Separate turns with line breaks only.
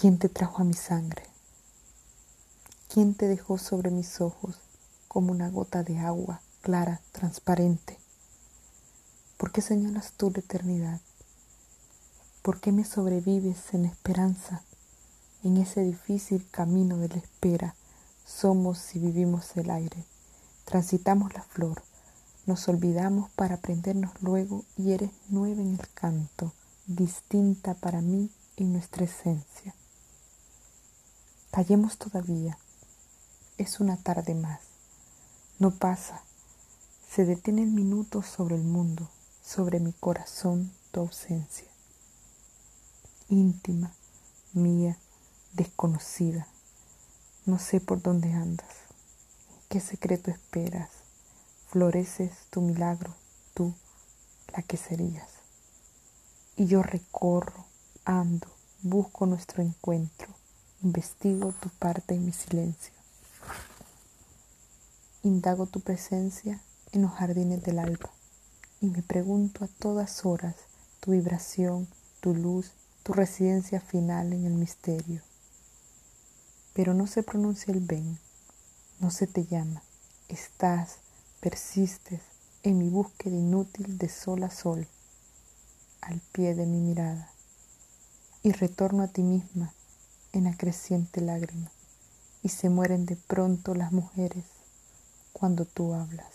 ¿Quién te trajo a mi sangre? ¿Quién te dejó sobre mis ojos como una gota de agua clara, transparente? ¿Por qué señalas tú la eternidad? ¿Por qué me sobrevives en esperanza? En ese difícil camino de la espera somos y vivimos el aire, transitamos la flor, nos olvidamos para aprendernos luego y eres nueva en el canto, distinta para mí en nuestra esencia. Callemos todavía, es una tarde más, no pasa, se detiene el minuto sobre el mundo, sobre mi corazón tu ausencia, íntima, mía, desconocida. No sé por dónde andas, qué secreto esperas. Floreces tu milagro, tú, la que serías. Y yo recorro, ando, busco nuestro encuentro, investigo tu parte en mi silencio. Indago tu presencia en los jardines del alba y me pregunto a todas horas tu vibración, tu luz, tu residencia final en el misterio. Pero no se pronuncia el ven, no se te llama, estás, persistes en mi búsqueda inútil de sol a sol, al pie de mi mirada, y retorno a ti misma en la creciente lágrima, y se mueren de pronto las mujeres cuando tú hablas.